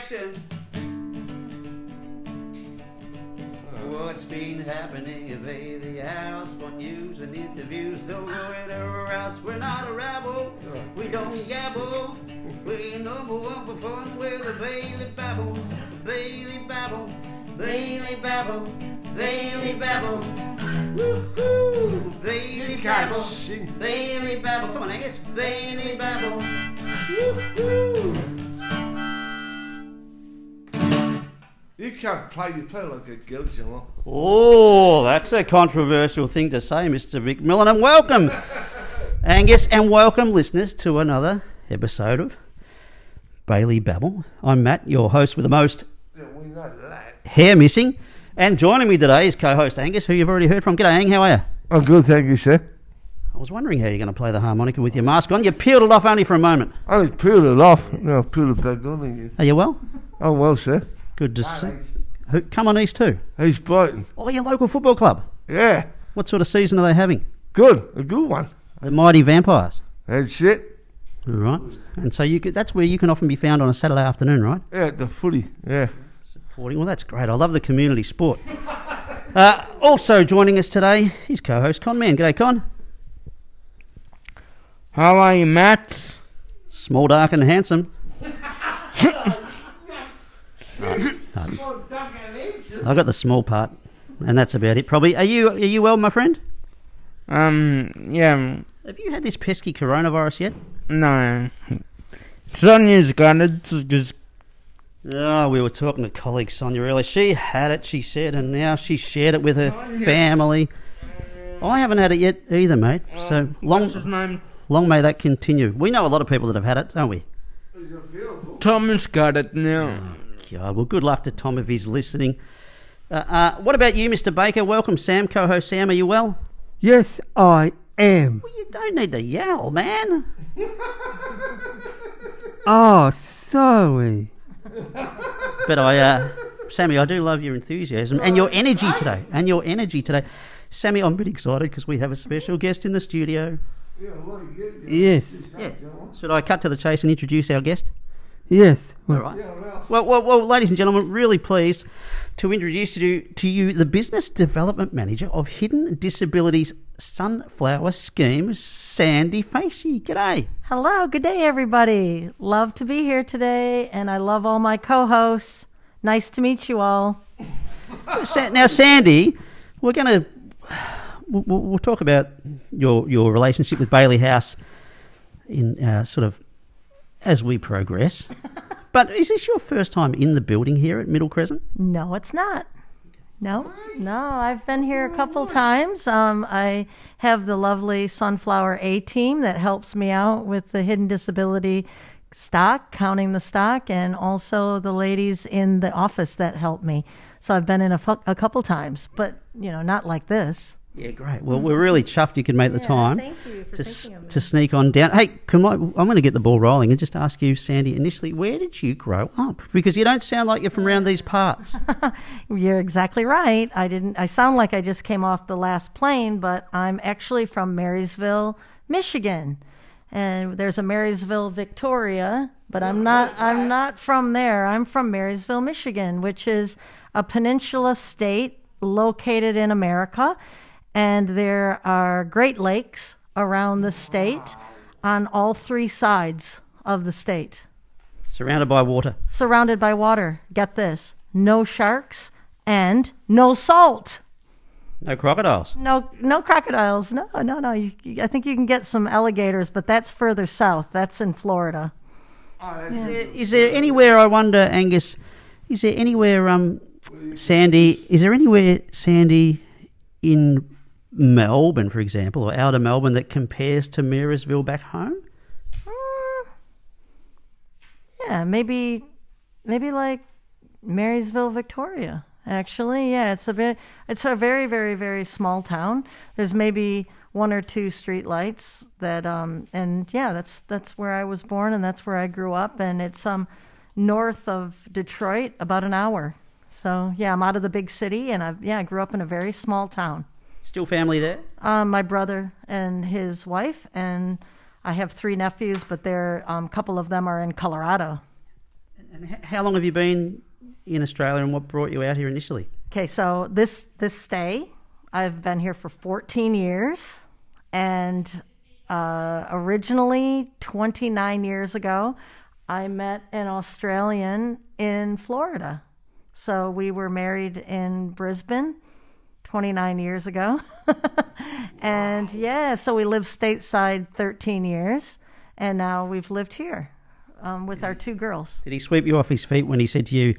action. What's been happening at the house for news and interviews? Don't go anywhere else. We're not a rabble. We don't gabble. We're number one for fun. We're the Bailey Babble. Bailey Babble. Bailey Babble. Bailey Babble. Woohoo! Bailey Babble. Bailey Babble. Come on, Angus. Bailey Babble. Woohoo! You can't play You play like a girl, you know. Oh, that's a controversial thing to say, Mr. McMillan. And welcome, Angus, and welcome, listeners, to another episode of Bailey Babble. I'm Matt, your host with the most Yeah, we know that. hair missing. And joining me today is co host Angus, who you've already heard from. G'day, Ang, how are you? I'm good, thank you, sir. I was wondering how you're going to play the harmonica with your mask on. You peeled it off only for a moment. I only peeled it off. Now I've peeled it back on again. Are you well? Oh, well, sir. Good to see. Who, come on, East too. He's Brighton. Oh, your local football club. Yeah, What sort of season are they having? good. A good one. The Mighty Vampires. That's it. All right. And so you could, that's where you can often be found on a Saturday afternoon, right? Yeah, the footy. Yeah. Supporting. Well, that's great. I love the community sport. Uh, also joining us today is co-host Con Man. G'day, Con. How are you, Matt? Small, dark, and handsome. I got the small part, and that's about it. Probably. Are you? Are you well, my friend? Um, yeah, Have you had this pesky coronavirus yet? no. Sonia's got it. Just Oh, we were talking to colleague Sonia earlier. She had it, she said, and now she shared it with her family. I haven't had it yet either, mate. So long, what's his name? long may that continue. We know a lot of people that have had it, don't we? Thomas got it now. God, well, good luck to Tom if he's listening. Uh, uh, what about you, Mr. Baker? Welcome, Sam, co-host Sam. Are you well? Yes, I am. Well, you don't need to yell, man. Oh, sorry. But I, uh, Sammy, I do love your enthusiasm and your energy today. And your energy today. Sammy, I'm a bit excited because we have a special guest in the studio. Yes, Yeah. Yes. Should I cut to the chase and introduce our guest? Yes. All Well, right. Well, well, well, ladies and gentlemen, really pleased to introduce to you, to you the Business Development Manager of Hidden Disabilities Sunflower Scheme, Sandy Facey. G'day. Hello, good day, everybody. Love to be here today, and I love all my co hosts. Nice to meet you all. Now, Sandy, we're going to we'll, we'll we'll talk about your your relationship with Bailey House in uh, sort of as we progress. but is this your first time in the building here at Middle Crescent? No, it's not. No, no, I've been here a couple times. Um, I have the lovely Sunflower A team that helps me out with the hidden disability stock, counting the stock, and also the ladies in the office that help me. So I've been in a, fu- a couple times, but you know, not like this. Yeah, great. Well, we're really chuffed you could make the time thank you to, s- thinking of me. to sneak on down. Hey, can I, I'm going to get the ball rolling and just ask you, Sandy, initially, where did you grow up? Because you don't sound like you're from around these parts. You're exactly right. I didn't. I sound like I just came off the last plane, but I'm actually from Marysville, Michigan, and there's a Marysville, Victoria, but I'm not. I'm not from there. I'm from Marysville, Michigan, which is a peninsula state located in America, and there are Great Lakes around the state on all three sides of the state Surrounded by water. surrounded by water. Get this no sharks and no salt. No crocodiles. No, no crocodiles. No, no, no. You, you- I think you can get some alligators, but that's further south. That's in Florida. Is, there, is there anywhere, I wonder, Angus, is there anywhere, um, Sandy, is there anywhere, Sandy, in Melbourne, for example, or outer Melbourne that compares to Marysville back home? Mm, yeah, maybe, maybe like Marysville, Victoria. Actually, yeah, it's a bit. It's a very, very, very small town. There's maybe one or two street lights that, um, and yeah, that's that's where I was born and that's where I grew up, and it's um north of Detroit, about an hour. So yeah, I'm out of the big city, and I yeah, I grew up in a very small town. Still family there? Um, my brother and his wife, and I have three nephews, but they're um, a couple of them are in Colorado. And how long have you been in Australia, and what brought you out here initially? Okay, so this this stay, I've been here for 14 years, and uh, originally 29 years ago, I met an Australian in Florida. So we were married in Brisbane 29 years ago, and yeah, so we lived stateside 13 years, and now we've lived here um, with our two girls. Did he sweep you off his feet when he said to you,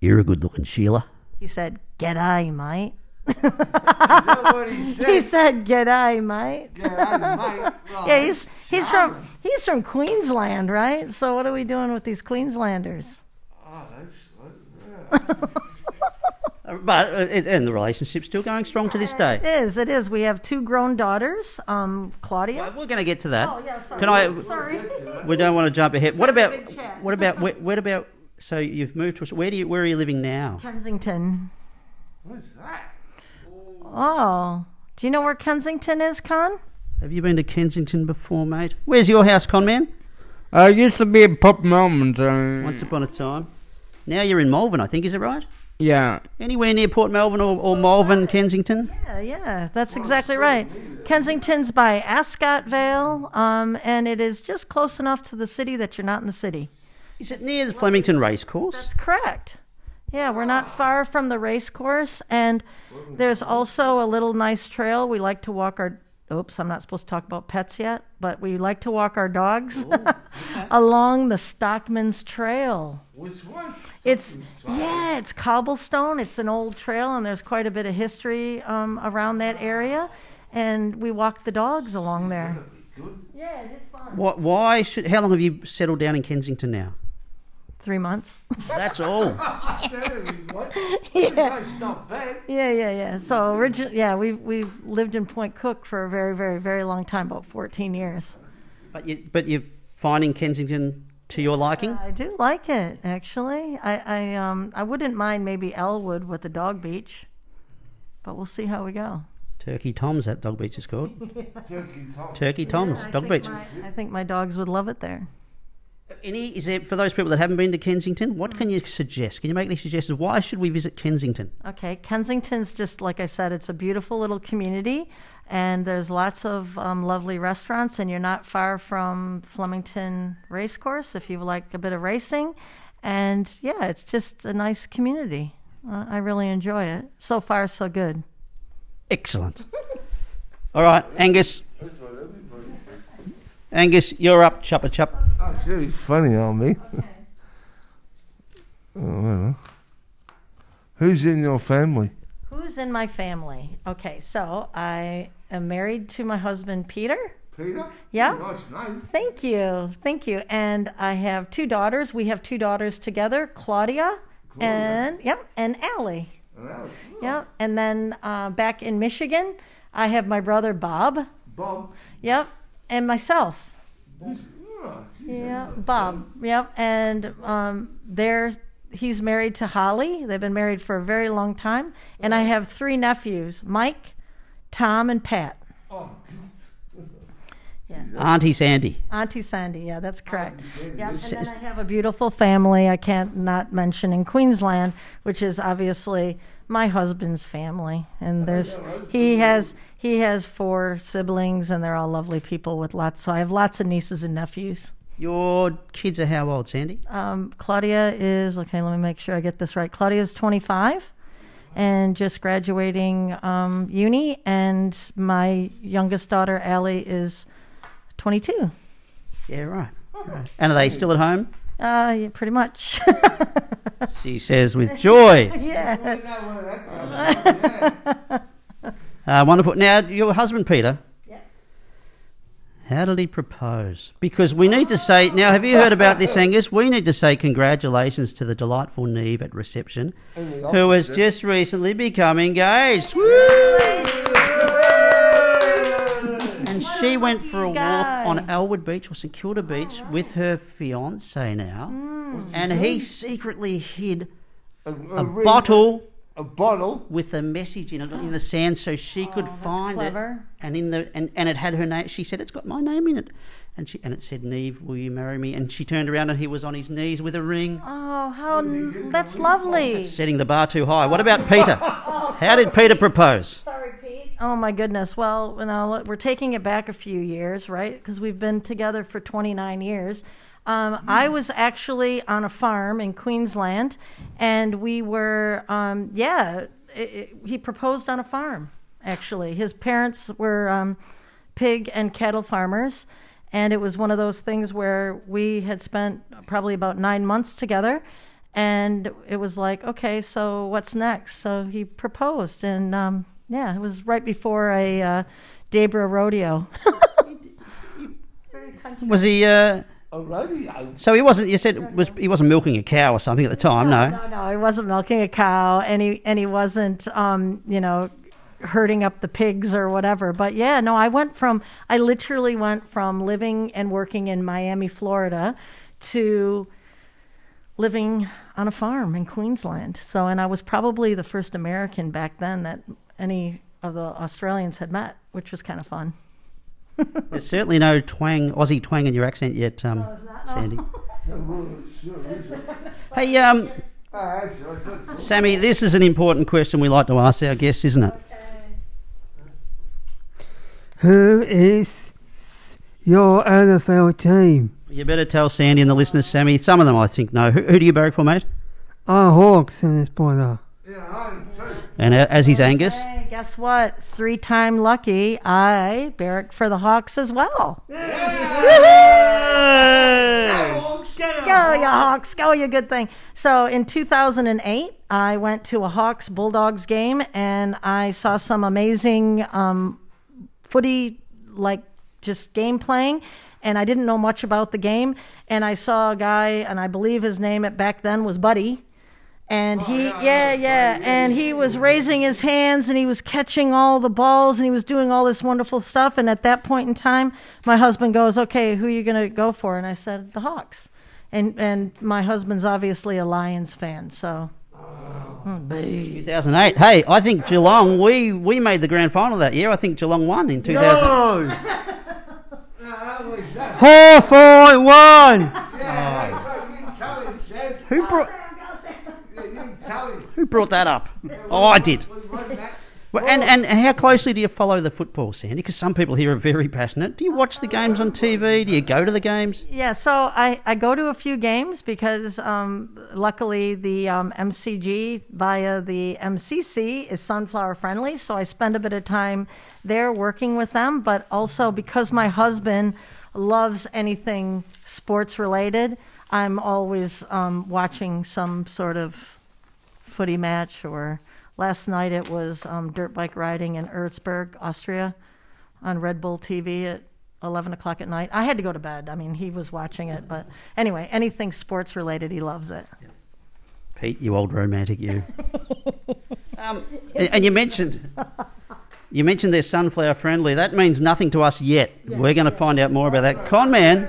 "You're a good-looking Sheila"? He said, "G'day, mate." Is that what he said? He said, "G'day, mate." Yeah, mate. Oh, Yeah, he's he's charming. from he's from Queensland, right? So what are we doing with these Queenslanders? Oh, that's yeah. Uh, But uh, and the relationship's still going strong to this day. is. It is. We have two grown daughters. Um, Claudia. Well, we're going to get to that. Oh yeah, sorry. Can I? Sorry. We don't want to jump ahead. What about? What about? What, what about? So you've moved to. Where do you? Where are you living now? Kensington. What's that? Oh, do you know where Kensington is, Con? Have you been to Kensington before, mate? Where's your house, Conman? I used to be in Port Melbourne, so Once upon a time. Now you're in Malvern, I think. Is it right? Yeah. Anywhere near Port Melbourne or, or Malvern, Kensington? Yeah, yeah, that's exactly right. Kensington's by Ascot Vale, um, and it is just close enough to the city that you're not in the city. Is it near the Flemington Racecourse? That's correct. Yeah, we're not far from the racecourse, and there's also a little nice trail. We like to walk our. Oops, I'm not supposed to talk about pets yet, but we like to walk our dogs along the Stockman's Trail. Which one? It's yeah, it's cobblestone. It's an old trail, and there's quite a bit of history um, around that area. And we walk the dogs along there. Good. Yeah, it is fun. What, why should? How long have you settled down in Kensington now? Three months. That's all. yeah. It's not bad. Yeah, yeah, yeah. So originally, yeah, we've we've lived in Point Cook for a very, very, very long time, about 14 years. But you, but you're finding Kensington to your liking. I do like it actually. I, I um I wouldn't mind maybe Elwood with the dog beach, but we'll see how we go. Turkey Tom's that dog beach is called. Turkey Tom. Turkey Tom's I dog beach. my- I think my dogs would love it there. Any is there for those people that haven't been to Kensington? What can you suggest? Can you make any suggestions? Why should we visit Kensington? Okay, Kensington's just like I said, it's a beautiful little community, and there's lots of um, lovely restaurants, and you're not far from Flemington Racecourse if you like a bit of racing, and yeah, it's just a nice community. Uh, I really enjoy it. So far, so good. Excellent. All right, Angus. That's what everybody says. Angus, you're up. chopper chup. Oh, it's really funny on me. oh, well. Who's in your family? Who's in my family? Okay, so I am married to my husband Peter. Peter? Yeah. Nice name. Thank you, thank you. And I have two daughters. We have two daughters together, Claudia, and yep, and Allie. And Alex. Yep. And then uh, back in Michigan, I have my brother Bob. Bob. Yep. And myself. Oh, geez, Yeah, Bob. Yep. And um, they're he's married to Holly. They've been married for a very long time. And I have three nephews: Mike, Tom, and Pat. Oh, yeah. Auntie Sandy. Auntie Sandy. Yeah, that's correct. Sandy. Yep. And then I have a beautiful family. I can't not mention in Queensland, which is obviously my husband's family. And there's he has he has four siblings, and they're all lovely people with lots. So I have lots of nieces and nephews. Your kids are how old, Sandy? Um, Claudia is okay. Let me make sure I get this right. Claudia is 25 and just graduating um, uni, and my youngest daughter Allie is 22. Yeah, right. right. And are they still at home? Uh, yeah, pretty much. She says with joy. yeah. I know where that comes from, yeah. Uh, wonderful. Now, your husband, Peter. Yeah. How did he propose? Because we need to say, now, have you heard about this, Angus? We need to say congratulations to the delightful Neve at reception, who has just recently become engaged. Woo! And she went for a walk on Elwood Beach or St Kilda Beach with her fiance now, and he secretly hid a, a bottle A bottle. with a message in it in the sand so she oh, could find clever. it and in the and, and it had her name she said it's got my name in it And she and it said, "Neve, will you marry me?" And she turned around and he was on his knees with a ring, Oh, how n- that's lovely. setting the bar too high. What about Peter? How did Peter propose? Sorry, Pete. Oh my goodness. Well, you know, we're taking it back a few years, right? Because we've been together for 29 years. Um, I was actually on a farm in Queensland, and we were, um, yeah, i i he proposed on a farm. Actually, his parents were um, pig and cattle farmers, and it was one of those things where we had spent probably about nine months together and it was like okay so what's next so he proposed and um, yeah it was right before a uh, Debra rodeo Was he? Uh, A radio. so he wasn't. You said was he wasn't milking a cow or something at the time? No. no no he wasn't milking a cow and he and he wasn't um, you know herding up the pigs or whatever but yeah no i went from i literally went from living and working in miami florida to living on a farm in Queensland. So, and I was probably the first American back then that any of the Australians had met, which was kind of fun. There's certainly no twang, Aussie twang in your accent yet, um, Sandy. Hey, um, that's right, that's right. Sammy, this is an important question we like to ask our guests, isn't it? Who is your NFL team? You better tell Sandy and the listeners, Sammy. Some of them I think know. Who, who do you barrack for, mate? Oh, Hawks in this brother. Yeah, I am too. And a- as he's Angus. Hey, guess what? Three time lucky, I barrack for the Hawks as well. Go, you Hawks. Go, you good thing. So in 2008, I went to a Hawks Bulldogs game and I saw some amazing um, footy, like just game playing. And I didn't know much about the game. And I saw a guy, and I believe his name at back then was Buddy. And oh, he, yeah, yeah, and he was raising his hands and he was catching all the balls and he was doing all this wonderful stuff. And at that point in time, my husband goes, "Okay, who are you going to go for?" And I said, "The Hawks." And and my husband's obviously a Lions fan, so. Oh, 2008. Hey, I think Geelong, we, we made the grand final that year. I think Geelong won in 2000. No, how was that? Four, four, one. Yeah, that's right. You tell him, Sam. Who, brought, Yeah, you who brought that up? Oh, I did. We won that. Well, and, and how closely do you follow the football, Sandy? Because some people here are very passionate. Do you watch the games on TV? Do you go to the games? Yeah, so I, I go to a few games because um, luckily the um, MCG via the MCC is sunflower friendly. So I spend a bit of time there working with them, but also because my husband loves anything sports related, I'm always um, watching some sort of footy match. Or last night it was um, dirt bike riding in Erzberg, Austria, on Red Bull TV at 11 o'clock at night. I had to go to bed. I mean, he was watching it, but anyway, anything sports related, he loves it. Pete, you old romantic, you. um, and, and you mentioned you mentioned they're sunflower friendly. That means nothing to us yet. We're going to find out more about that. Conman,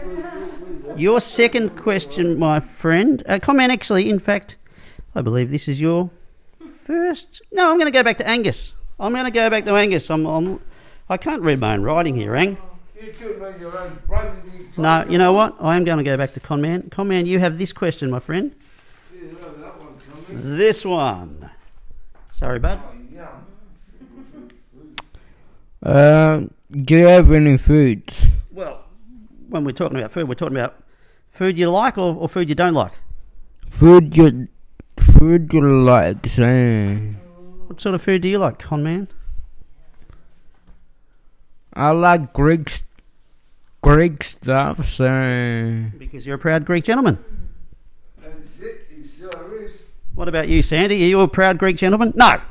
your second question, my friend. Uh, Conman, actually, in fact, I believe this is your first. No, I'm going to go back to Angus. I'm going to go back to Angus. I'm, I'm I can't read my own writing here, Ang. You could make your own brand new No, you know what? I am going to go back to Conman. Conman, you have this question, my friend. Yeah, that one. This one. Sorry, bud. Oh, yum. Um, do you have any foods? Well, when we're talking about food, we're talking about food you like or, or food you don't like. Food you, food you like, say. What sort of food do you like, con man? I like Greek, Greek stuff, say. Because you're a proud Greek gentleman. That's it. He sure is. What about you, Sandy? Are you a proud Greek gentleman? No.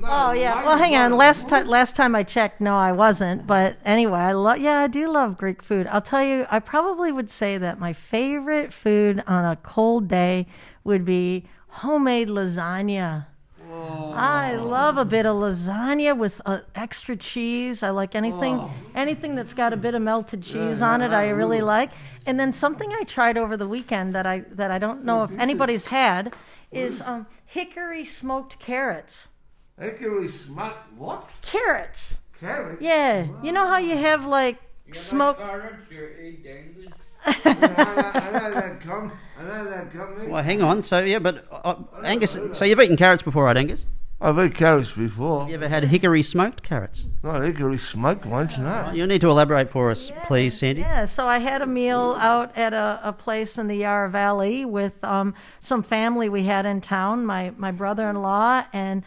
No, Oh yeah. Well, hang on. Last time last time I checked, no, I wasn't. But anyway, I love. Yeah, I do love Greek food. I'll tell you, I probably would say that my favorite food on a cold day would be homemade lasagna. I love a bit of lasagna with uh, extra cheese. I like anything anything that's got a bit of melted cheese on it. I really like. And then something I tried over the weekend that I that I don't know if anybody's had is um, hickory smoked carrots. Hickory smut. What? Carrots. Carrots? Yeah. You know how you have like smoke. I know, I know that come. I know that come. Well, hang on. So yeah, but uh, Angus. So you've eaten carrots before, right, Angus? I've had carrots before. You ever had hickory smoked carrots? Not hickory smoked ones, no. You need to elaborate for us, please, Sandy. Yeah, so I had a meal out at a, a place in the Yarra Valley with um, some family we had in town, my, my brother in law and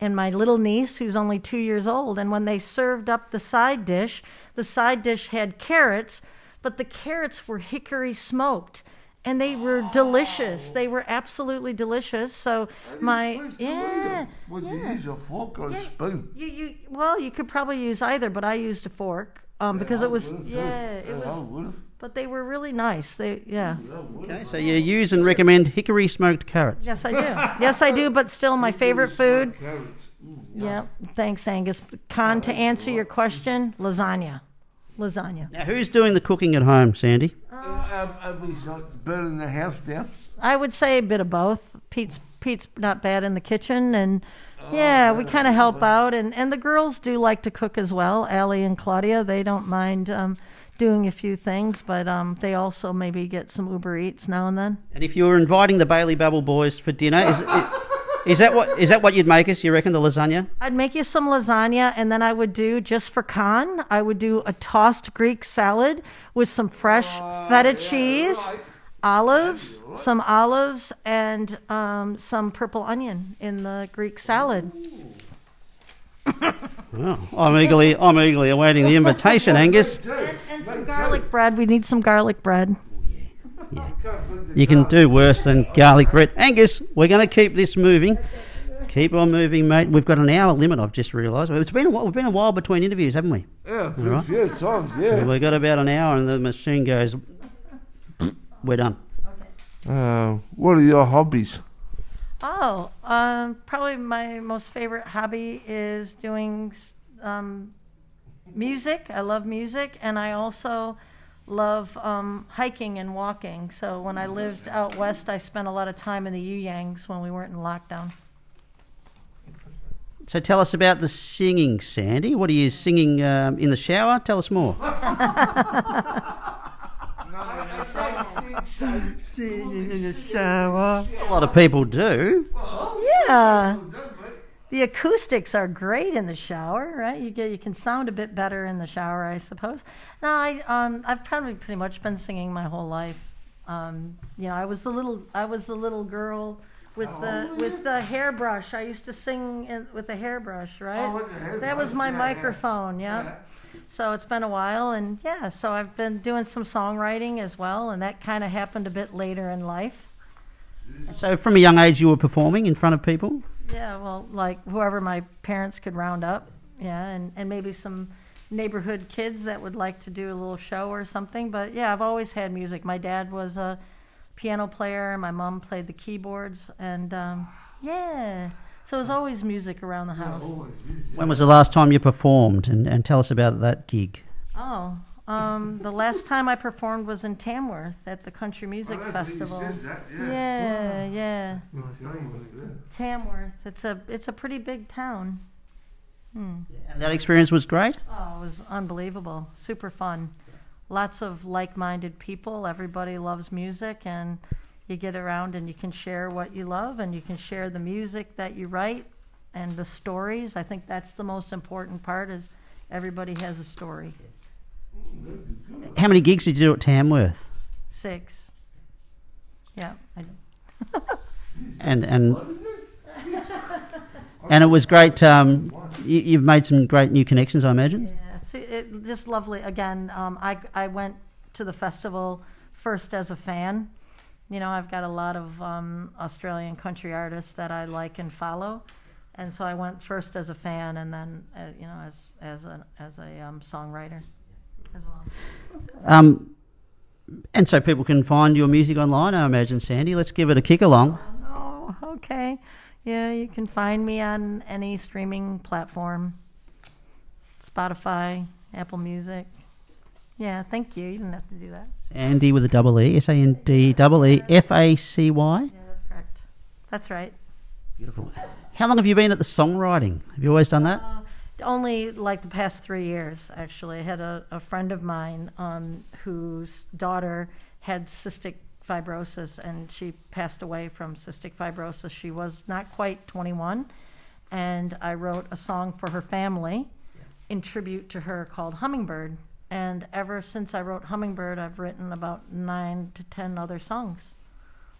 and my little niece who's only two years old. And when they served up the side dish, the side dish had carrots, but the carrots were hickory smoked. And they were delicious. They were absolutely delicious. So my yeah, Would you yeah. use a fork or a spoon? You you well, you could probably use either, but I used a fork um, because I it was yeah, it I was. But they were really nice. They yeah. Okay, so you use and recommend hickory smoked carrots. Yes, I do. Yes, I do. But still, my favorite food. Carrots. Mm. Yeah. Thanks, Angus. Con, to answer your question, lasagna. Lasagna. Now, who's doing the cooking at home, Sandy? Uh, are we like burning the house down? I would say a bit of both. Pete's Pete's not bad in the kitchen, and yeah, we kind of help out, and and the girls do like to cook as well. Allie and Claudia, they don't mind um, doing a few things, but um, they also maybe get some Uber Eats now and then. And if you were inviting the Bailey Babble boys for dinner, is, is that what is that what you'd make us? You reckon the lasagna? I'd make you some lasagna, and then I would do just for con. I would do a tossed Greek salad with some fresh feta cheese, olives, some olives, and um, some purple onion in the Greek salad. Oh, I'm eagerly I'm eagerly awaiting the invitation, Angus. And, and some garlic bread. We need some garlic bread. You can do worse than garlic bread. Angus, we're going to keep this moving. Keep on moving, mate. We've got an hour limit. I've just realised. It's been a while, we've been a while between interviews, haven't we? Yeah, a Right. few times, yeah. We've got about an hour, and the machine goes. We're done. Uh, what are your hobbies? Oh, um, probably my most favorite hobby is doing um, music. I love music, and I also love um, hiking and walking. So when I lived out west, I spent a lot of time in the You Yangs when we weren't in lockdown. So tell us about the singing, Sandy. What are you singing um, in the shower? Tell us more. Singing in the shower. A lot of people do. Yeah. The acoustics are great in the shower, right? You get you can sound a bit better in the shower, I suppose. No, I um I've probably pretty much been singing my whole life. Um, you know, I was the little I was the little girl with the with the hairbrush. I used to sing in, with a hairbrush, right? Oh, with the hairbrush that was my yeah, yeah. microphone, yeah. So it's been a while, and yeah, so I've been doing some songwriting as well, and that kind of happened a bit later in life. So from a young age, you were performing in front of people. Yeah, well, like whoever my parents could round up, yeah, and, and maybe some neighborhood kids that would like to do a little show or something. But yeah, I've always had music. My dad was a piano player, and my mom played the keyboards, and um, yeah, so there's always music around the house. When was the last time you performed? And, and tell us about that gig. Oh, um, the last time I performed was in Tamworth at the Country Music Festival. Yeah, yeah. Tamworth. It's a it's a pretty big town. And that experience was great. Oh, it was unbelievable. Super fun. Lots of like minded people. Everybody loves music, and you get around and you can share what you love, and you can share the music that you write and the stories. I think that's the most important part is everybody has a story. How many gigs did you do at Tamworth? Six. Yeah. And and and it was great. Um, you, you've made some great new connections, I imagine. Yeah, it, just lovely. Again, um, I, I went to the festival first as a fan. You know, I've got a lot of um, Australian country artists that I like and follow, and so I went first as a fan, and then uh, you know as as a as a um, songwriter as well. Um, and so people can find your music online, I imagine, Sandy. Let's give it a kick along. Oh, okay. Yeah, you can find me on any streaming platform Spotify, Apple Music. Yeah, thank you. You didn't have to do that. Sandy with a double E, S A N D double E F A C Y. Yeah, that's correct. That's right. Beautiful. How long have you been at the songwriting? Have you always done that? Uh, Only like the past three years, actually. I had a, a friend of mine um, whose daughter had cystic fibrosis and she passed away from cystic fibrosis. She was not quite 21. And I wrote a song for her family in tribute to her called Hummingbird. And ever since I wrote Hummingbird, I've written about nine to ten other songs.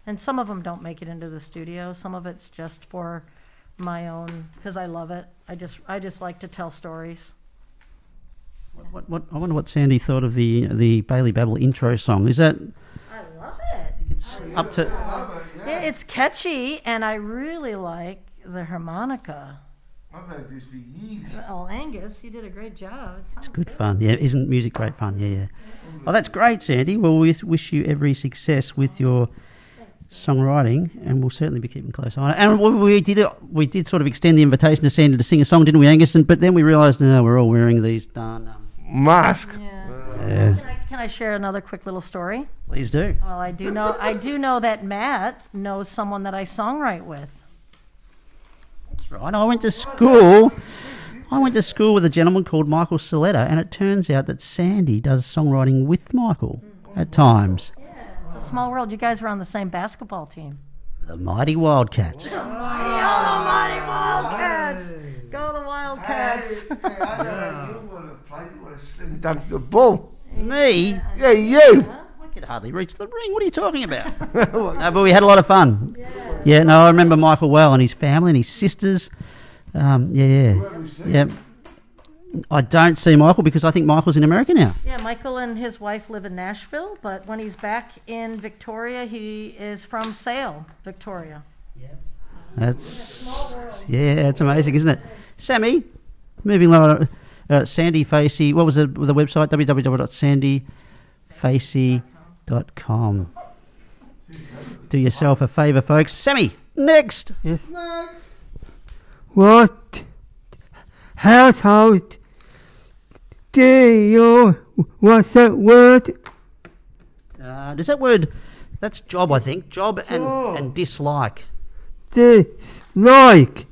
And some of them don't make it into the studio. Some of it's just for my own because I love it. I just I just like to tell stories. What, what, I wonder what Sandy thought of the the Bailey Babble intro song. Is that I love it. it's up to? Yeah, it's catchy, and I really like the harmonica. I've had this for years. Oh, Angus, you did a great job. It sounds It's good fun. Yeah, isn't music great fun? Yeah, yeah. Oh, that's great, Sandy. Well, we wish you every success with your songwriting, and we'll certainly be keeping close eye on it. And we- we did we did sort of extend the invitation to Sandy to sing a song, didn't we, Angus? And, but then we realised, no, we're all wearing these darn. Um, Mask. Yeah. yeah. Can I, can I share another quick little story? Please do. Well, I do know I do know that Matt knows someone that I songwrite with. That's right. I went to school. I went to school with a gentleman called Michael Saletta, and it turns out that Sandy does songwriting with Michael at times. It's a small world. You guys were on the same basketball team. The Mighty Wildcats. Go the mighty Wildcats! Go the Wildcats! Hey, I know you would have played, you would have slim dunked the ball. Me? Yeah, you. I could hardly reach the ring. What are you talking about? no, but we had a lot of fun. Yeah, yeah, no, I remember Michael well and his family and his sisters. Um, yeah, yeah. Yeah. I don't see Michael because I think Michael's in America now. Yeah, Michael and his wife live in Nashville, but when he's back in Victoria, he is from Sale, Victoria. Yeah. That's yeah, it's amazing, isn't it? Sammy, moving lower, uh, Sandy Facey. What was the, the website? www.sandyfacey.com. Do yourself a favour, folks. Sammy, next. Yes. What household do what's that word? Uh, does that word? That's job, I think. Job and, Job. and dislike. Dislike.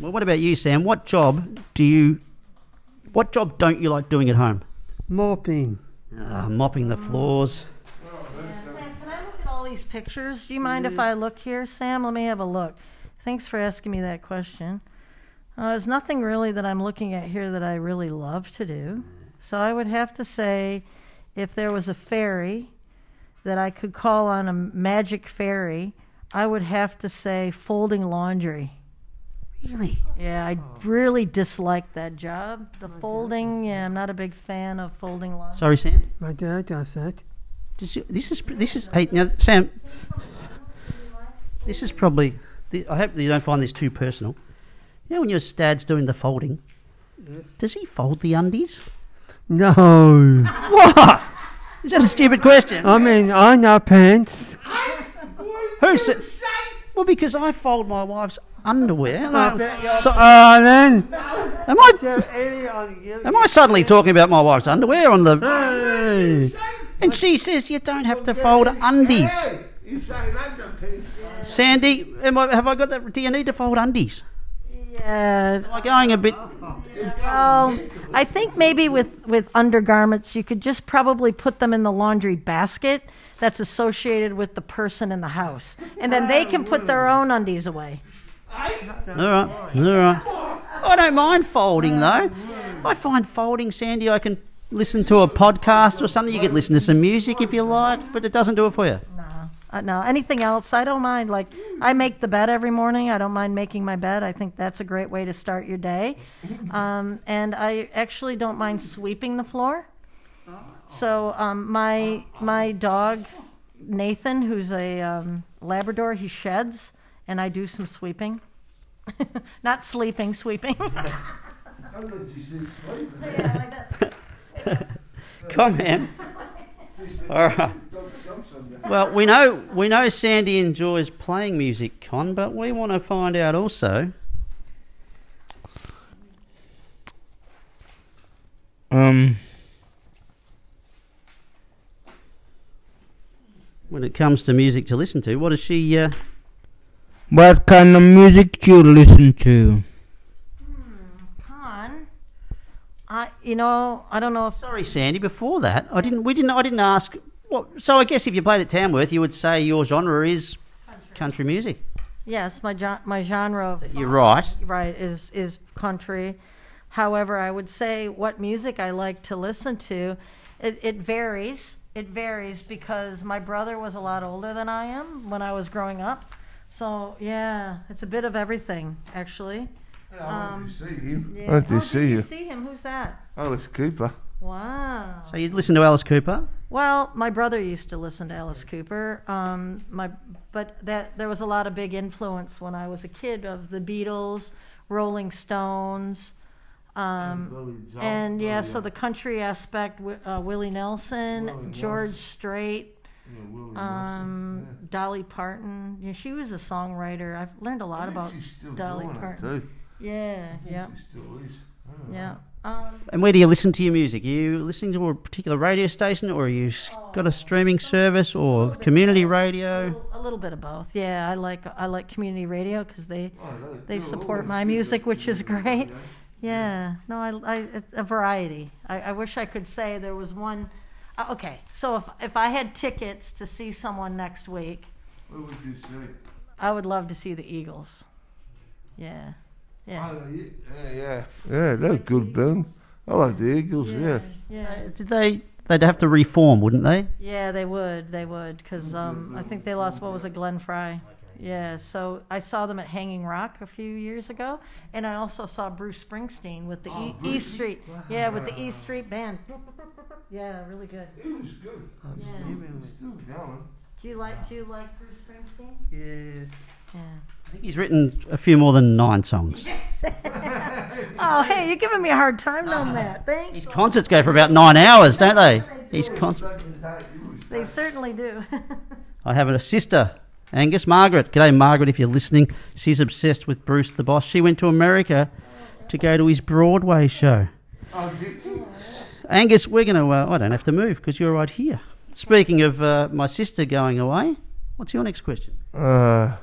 Well, what about you, Sam? What job do you? What job don't you like doing at home? Mopping. Uh, mopping the floors. Sam, can I look at all these pictures? Do you mind if I look here, Sam? Let me have a look. Thanks for asking me that question. Uh, there's nothing really that I'm looking at here that I really love to do. So I would have to say if there was a fairy that I could call on a magic fairy, I would have to say folding laundry. Really? Yeah, I really dislike that job. The folding, yeah, I'm not a big fan of folding laundry. Sorry, Sam. My dad does that. Does you, this is this is hey now Sam. This is probably. I hope that you don't find this too personal. You know when your dad's doing the folding, does he fold the undies? No. What? Is that a stupid question? I mean, I know pants. Who said? Well, because I fold my wife's underwear. So, Uh, then. am I? Am I suddenly talking about my wife's underwear on the? Hey. And she says you don't have to fold undies. Hey, you saying underpants? Sandy, am I, have I got that? Do you need to fold undies? Yeah, Am I going a bit? Well, I think maybe with, with undergarments, you could just probably put them in the laundry basket that's associated with the person in the house. And then they can put their own undies away. All right, all right. I don't mind folding though. I find folding, Sandy. I can listen to a podcast or something. You could listen to some music if you like, but it doesn't do it for you. Uh, no, anything else, I don't mind. Like, I make the bed every morning. I don't mind making my bed. I think that's a great way to start your day. Um, and I actually don't mind sweeping the floor. So, um, my, my dog, Nathan, who's a um, Labrador, he sheds, and I do some sweeping. Not sleeping, sweeping. I thought you said sleeping. Come in. All right. Well, we know we know Sandy enjoys playing music, Con, but we want to find out also. Um, When it comes to music to listen to, what does she? Uh, what kind of music do you listen to? Con, I, you know, I don't know if Sorry, Sandy. Before that, I didn't. We didn't. I didn't ask. What, so I guess if you played at Tamworth, you would say your genre is country music. yes, my gen- my genre of You're right. right is is country. However, I would say what music I like to listen to, it, it varies. It varies because my brother was a lot older than I am when I was growing up. So yeah, it's a bit of everything actually. I went to see him. Yeah. I went to oh, see did you you. see him? Who's that? Alice Cooper. Wow. So you'd listen to Alice Cooper. Well, my brother used to listen to Alice Cooper. Um, my, but that there was a lot of big influence when I was a kid of the Beatles, Rolling Stones, um, and yeah. So the country aspect, uh, Willie Nelson, Willie George Strait, Oh, um, Dolly Parton. Yeah, she was a songwriter. I've learned a lot about Dolly Parton. too. Yeah, yeah, She still is. yeah. Um, And where do you listen to your music? Are you listening to a particular radio station, or are you s- got a streaming service, or community a radio? little, a little bit of both. Yeah, I like I like community radio because they Oh, they support my music, which is great. Yeah, no, I, I it's a variety. I, I wish I could say there was one. Uh, okay, so if if I had tickets to see someone next week, What would you say? I would love to see the Eagles. Yeah, yeah, Oh, yeah, yeah. Yeah, they're good band. I like the Eagles, yeah. yeah, Did they? They'd have to reform, wouldn't they? yeah. They would, they would, because um, I think they lost what was it, Glenn Frey. Yeah, so I saw them at Hanging Rock a few years ago, and I also saw Bruce Springsteen with the e, e Street. Yeah, with the E Street band. Yeah, really good. It was good. Yeah. He's still going. Do you like Do you like Bruce Springsteen? Yes. Yeah. I think he's written a few more than nine songs. Yes. Oh, hey, you're giving me a hard time on that. Thanks. His concerts go for about nine hours, don't they? His concerts. They certainly do. I have a sister, Angus Margaret. G'day, Margaret, if you're listening. She's obsessed with Bruce the Boss. She went to America to go to his Broadway show. Oh, did he? Angus, we're going to. Uh, I don't have to move because you're right here. Speaking of uh, my sister going away, what's your next question? Uh,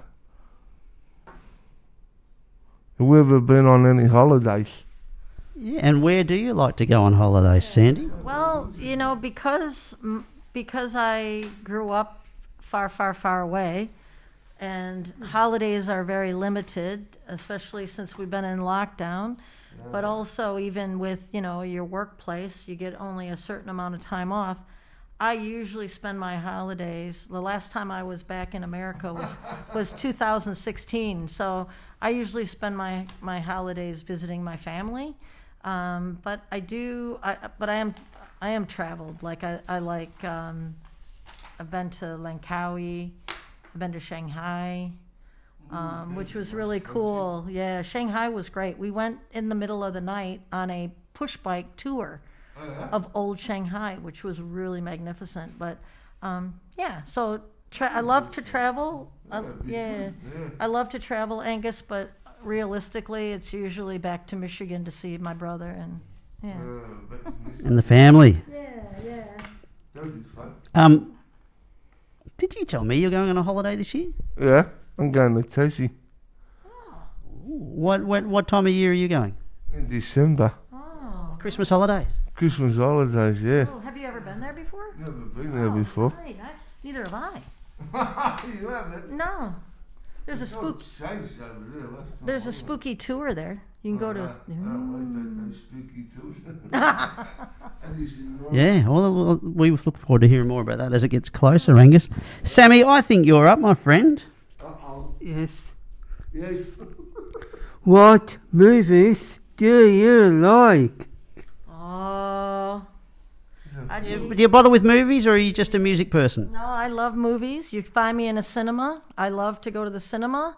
have we ever been on any holidays? Yeah, and where do you like to go on holidays, Sandy? well, you know, because because I grew up far, far, far away, and holidays are very limited, especially since we've been in lockdown. But also, even with you know your workplace, you get only a certain amount of time off. I usually spend my holidays. The last time I was back in America was was 2016. So I usually spend my my holidays visiting my family. Um, but I do. I, but I am I am traveled. Like I I like. Um, I've been to Langkawi. I've been to Shanghai. Um, which was really cool. Yeah, Shanghai was great. We went in the middle of the night on a push bike tour of old Shanghai, which was really magnificent. But um, yeah, so tra- I love to travel. I, yeah, I love to travel, Angus. But realistically, it's usually back to Michigan to see my brother and yeah. And the family. Yeah, yeah. That'd be fun. Um, did you tell me you're going on a holiday this year? Yeah, I'm going to Tassie What, what, what time of year are you going? in December. Oh, Christmas holidays. Christmas holidays, yeah. oh, have you ever been there before? Never been there before. Right, I, neither have I. you haven't? No, there's a spook. There. There's a spooky tour there. You can oh, go to. Oh, I like mm. that spooky too. and he's in North- Yeah, well, well, we look forward to hearing more about that as it gets closer, Angus. Sammy, I think you're up, my friend. Uh-oh. Yes. Yes. What movies do you like? Oh. I Do you bother with movies, or are you just a music person? No, I love movies. You find me in a cinema. I love to go to the cinema.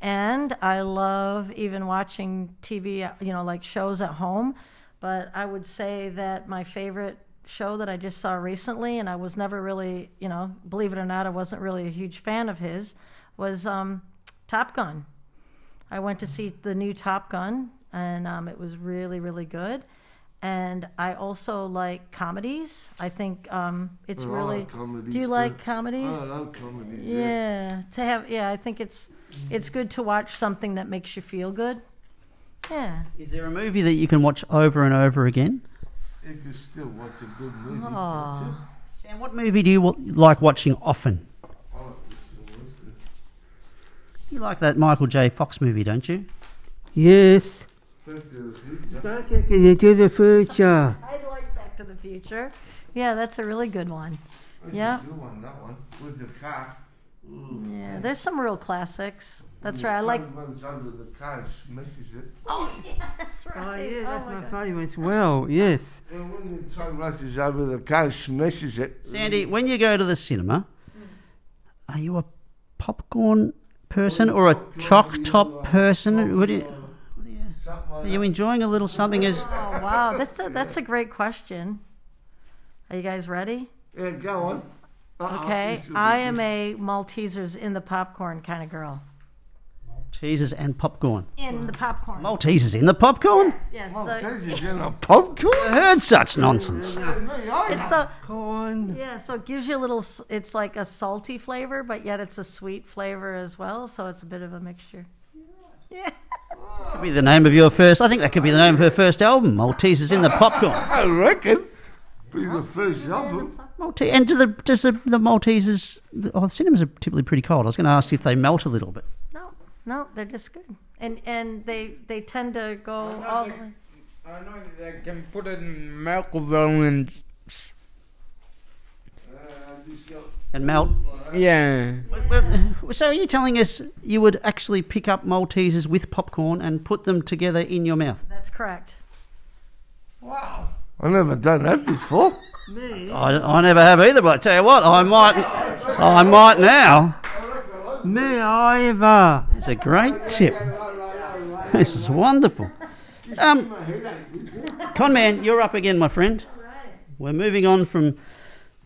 And I love even watching TV, you know, like shows at home. But I would say that my favorite show that I just saw recently, and I was never really, you know, believe it or not, I wasn't really a huge fan of his, was um, Top Gun. I went to see the new Top Gun, and um, it was really, really good. And I also like comedies. I think um, it's I really. like comedies do you too. like comedies? I love comedies. Yeah. Yeah, to have yeah, I think it's it's good to watch something that makes you feel good. Yeah. Is there a movie that you can watch over and over again? You can still watch a good movie. Aw. can't Sam, what movie do you like watching often? Oh, it's a western. You like that Michael J. Fox movie, don't you? Yes. Back to the future. Back into the future. I like Back to the Future. Yeah, that's a really good one. That's Yeah. good one, that one. With the car. Yeah, there's some real classics. That's right. I like. Someone's under the car and smashes it. Oh, yeah, that's right. Oh, yeah, oh that's Oh, my God. favourite as well. Yes. And when the son rushes over the car and smashes it. Sandy, when you go to the cinema, mm. are you a popcorn person or a choc top person? What do you, Something like are you enjoying a little something as Oh wow, that's a, that's a great question. Are you guys ready? that. Yeah, go on. Uh-uh, Okay, this will be I am a Maltesers in the popcorn kind of girl. Maltesers and popcorn? In the popcorn. Maltesers in the popcorn? yes. Oh, so in a popcorn? I heard such nonsense. it's so Corn. yeah, so it gives you a little. It's like a salty flavor, but yet it's a sweet flavor as well. So it's a bit of a mixture. Yeah. Could be the name of your first. I think that could be the name of her first album. Maltesers in the popcorn. I reckon. Be the first album. Malte- and do the does the, the Maltesers? The, oh, the cinemas are typically pretty cold. I was going to ask you if they melt a little bit. No, no, they're just good, and and they they tend to go all the way. I know they can put it in milk though and uh, And melt. yeah. So are you telling us you would actually pick up Maltesers with popcorn and put them together in your mouth? That's correct. Wow. I've never done that before. I, I never have either, but I tell you what, I might. I might now. Me either. It's a great tip. This is wonderful. Um, Conman, you're up again, my friend. We're moving on from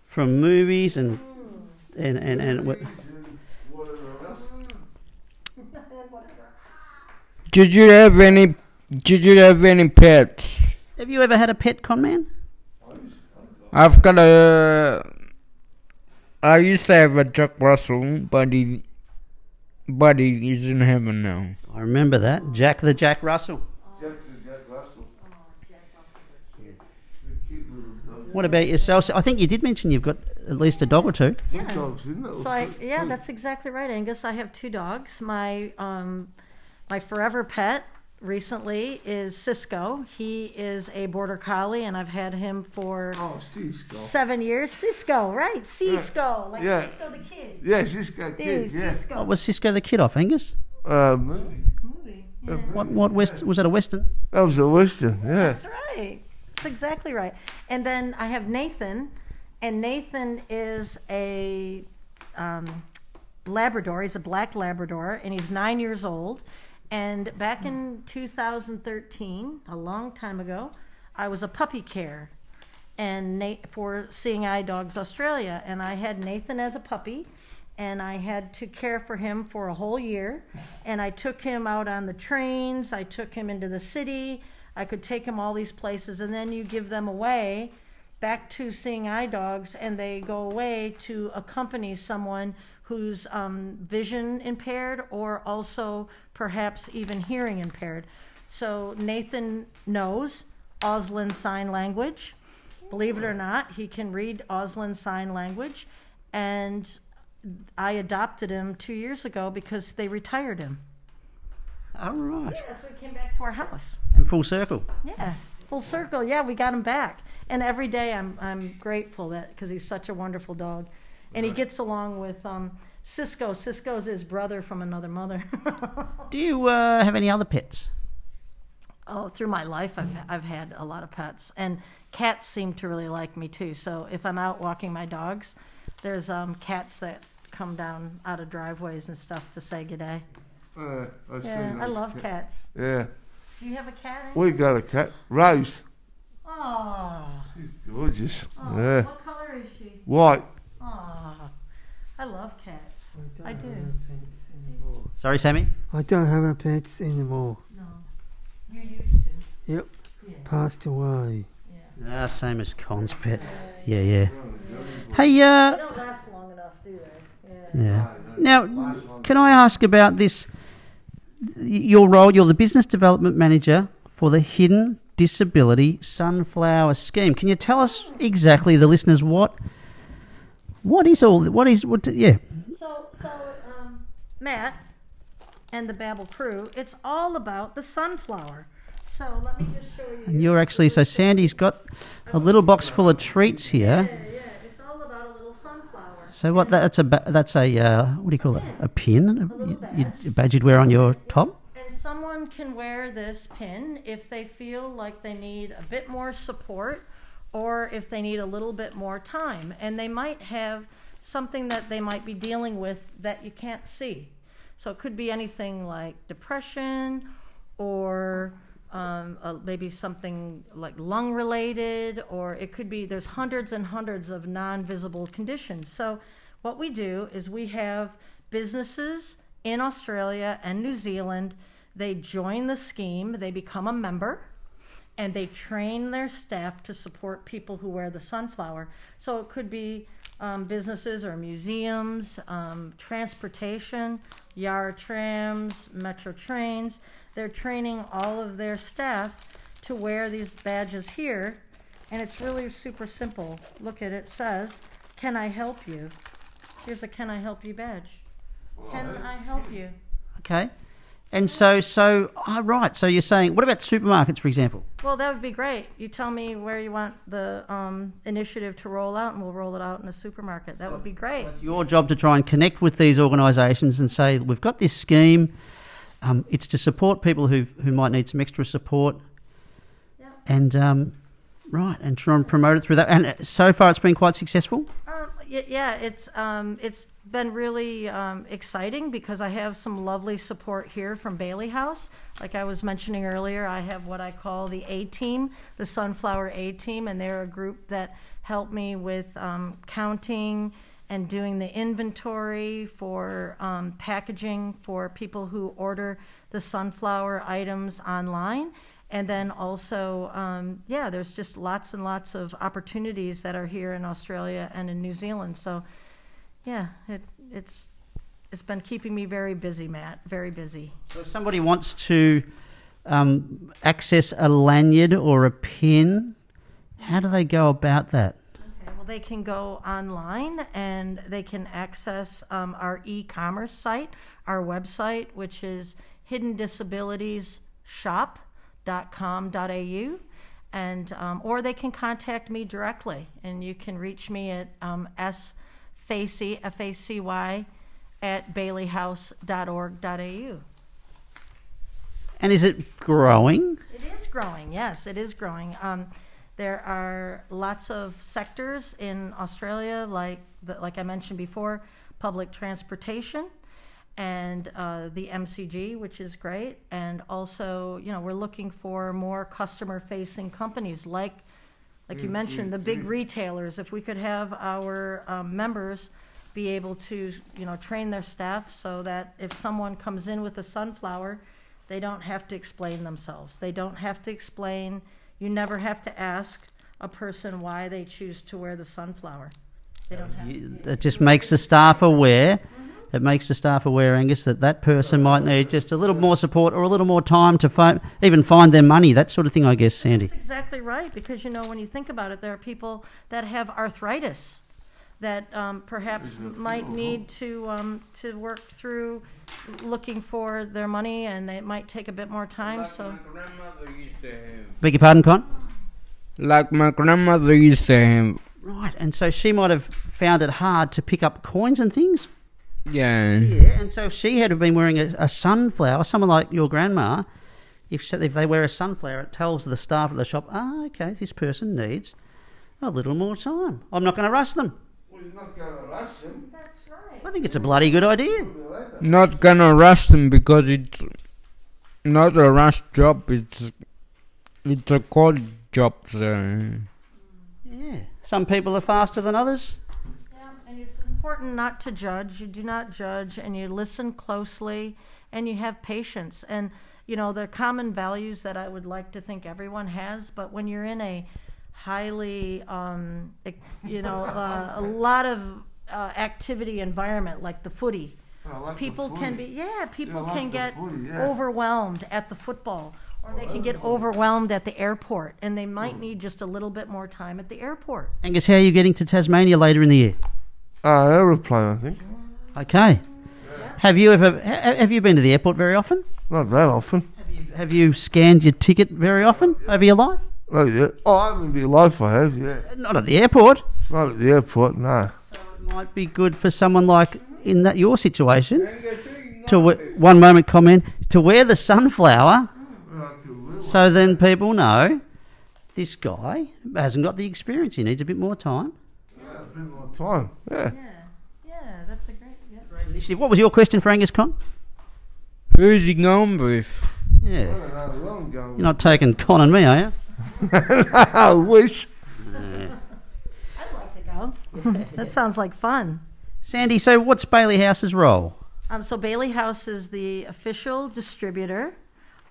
from movies and and and, and we- Did you have any? Did you have any pets? have you ever had a pet, Conman? I've got a. I used to have a Jack Russell, but he, but he is in heaven now. I remember that Jack the Jack Russell. Jack to Jack Russell. The cute little dog. What about yourself? I think you did mention you've got at least a dog or two. Two dogs, isn't? So I yeah, that's exactly right, Angus. I have two dogs. My um, my forever pet recently is Cisco. He is a border collie, and I've had him for Oh, Cisco. seven years. Cisco, right? Cisco, like Yeah. Cisco the kid. Yeah, Cisco Yeah, kid, yeah. Cisco. What was Cisco the Kid off, Angus? Uh, movie. movie. Yeah. What what west was that a western? That was a western, yeah. That's right. That's exactly right. And then I have Nathan, and Nathan is a um, Labrador. He's a black Labrador, and he's nine years old. And back in 2013, a long time ago, I was a puppy care. And Nate for Seeing Eye Dogs Australia, and I had Nathan as a puppy, and I had to care for him for a whole year, and I took him out on the trains, I took him into the city, I could take him all these places, and then you give them away back to Seeing Eye Dogs, and they go away to accompany someone who's um, vision impaired or also perhaps even hearing impaired. So Nathan knows Auslan Sign Language. Believe it or not, he can read Auslan Sign Language. And I adopted him two years ago because they retired him. All right. Yeah, so he came back to our house. In full circle. Yeah, full circle. Yeah, we got him back. And every day I'm, I'm grateful that because he's such a wonderful dog. And he gets along with um, Cisco. Cisco's his brother from another mother. Do you uh, have any other pets? Oh, through my life, I've I've had a lot of pets, and cats seem to really like me too. So if I'm out walking my dogs, there's um, cats that come down out of driveways and stuff to say good day. Uh, I've Yeah, I love cat- cats. Yeah. Do you have a cat? We got a cat. Rose. Oh, She's gorgeous. oh Yeah. what color is she? White. Oh, I love cats. I do. Sorry, Sammy. I don't have a pets anymore. No, you used to. Yep. Yeah. Passed away. Ah, same as Con's pet. Yeah, yeah. Hey, They uh, don't last long enough, do they? Yeah. yeah. Now, can I ask about this your role, you're the business development manager for the Hidden Disability Sunflower Scheme. Can you tell us exactly, the listeners, what what is all what is what? Yeah, So, so um, Matt and the Babble crew, it's all about the sunflower. So let me just show you. and you're actually so Sandy's got a little box full of treats here. Yeah, yeah, it's all about a little sunflower. So what? That's a that's a uh, what do you call it? A pin, a, you- a badge you'd wear on your top. Someone can wear this pin if they feel like they need a bit more support or if they need a little bit more time. And they might have something that they might be dealing with that you can't see. So it could be anything like depression or um, uh, maybe something like lung related, or it could be there's hundreds and hundreds of non visible conditions. So what we do is we have businesses in Australia and New Zealand. They join the scheme, they become a member, and they train their staff to support people who wear the sunflower. So it could be um, businesses or museums, um, transportation, Yarra Trams, metro trains. They're training all of their staff to wear these badges here, and it's really super simple. Look at it, it says, Can I help you? Here's a Can I help you badge. Can I help you? Okay. And so, so, oh, right. So you're saying, what about supermarkets, for example? Well, that would be great. You tell me where you want the um, initiative to roll out, and we'll roll it out in a supermarket. That would be great. It's your job to try and connect with these organisations and say, we've got this scheme. Um, it's to support people who who might need some extra support, Yeah. and um, right, and try and promote it through that. And uh, so far, it's been quite successful. Yeah, it's um, it's been really um, exciting because I have some lovely support here from Bailey House. Like I was mentioning earlier, I have what I call the A Team, the Sunflower A Team, and they're a group that help me with um, counting and doing the inventory for um, packaging for people who order the sunflower items online. And then also, um, yeah, there's just lots and lots of opportunities that are here in Australia and in New Zealand. So, yeah, it, it's it's been keeping me very busy, Matt. Very busy. So if somebody wants to um, access a lanyard or a pin, how do they go about that? Okay, well, they can go online and they can access um, our e-commerce site, our website, which is hiddendisabilitiesshop.com.au, and um, or they can contact me directly, and you can reach me at um, sfacy f a c y at baileyhouse.org.au. And is it growing? It is growing, yes, it is growing. Um, there are lots of sectors in Australia, like the, like I mentioned before, public transportation and uh, the MCG, which is great. And also, you know, we're looking for more customer-facing companies, like like you mm, mentioned, mm, the big mm. retailers. If we could have our um, members be able to, you know, train their staff so that if someone comes in with a sunflower, they don't have to explain themselves. They don't have to explain. You never have to ask a person why they choose to wear the sunflower. They uh, don't have. You- It just makes the staff aware. Mm-hmm. It makes the staff aware, Angus, that that person might need just a little more support or a little more time to fi- even find their money, that sort of thing, I guess, Sandy. That's exactly right. Because you know, when you think about it, there are people that have arthritis that um, perhaps might need to um, to work through looking for their money, and it might take a bit more time. So. my grandmother used to have. Beg your pardon, Con? Like my grandmother used to have. Right, and so she might have found it hard to pick up coins and things. Yeah. Yeah, and so if she had been wearing a, a sunflower, someone like your grandma, if she- if they wear a sunflower, it tells the staff at the shop, ah, okay, this person needs a little more time. I'm not going to rush them. Well, you're not going to rush them. That's right. I think it's a bloody good idea. It'll be later. Not gonna rush them because it's not a rush job. It's it's a cold job. So. Yeah, some people are faster than others. Yeah, and it's important not to judge. You do not judge, and you listen closely, and you have patience. And you know the common values that I would like to think everyone has. But when you're in a highly, um, you know, uh, a lot of uh, activity environment like the footy I like the people can be yeah people I like can get footy, yeah. overwhelmed at the football or they can get overwhelmed at the airport and they might need just a little bit more time at the airport Angus, how are you getting to Tasmania later in the year? Uh, aeroplane, I think. Okay. Have you ever ha- have you been to the airport very often? Not that often. Have you scanned your ticket very often over your life? Oh, yeah. Oh, I haven't been life I have, yeah. Not at the airport. Not at the airport, no. So it might be good for someone like in that your situation to w- one moment comment to wear the sunflower, so then people know this guy hasn't got the experience. He needs a bit more time. A bit more time, yeah. yeah yeah that's a great yeah. Initiative. What was your question for Angus Con? Who's he going with? Yeah, I know I'm going. you're not taking Con and me, are you? I wish. i'd like to go that sounds like fun Sandy, so what's Bailey House's role? Um, so Bailey House is the official distributor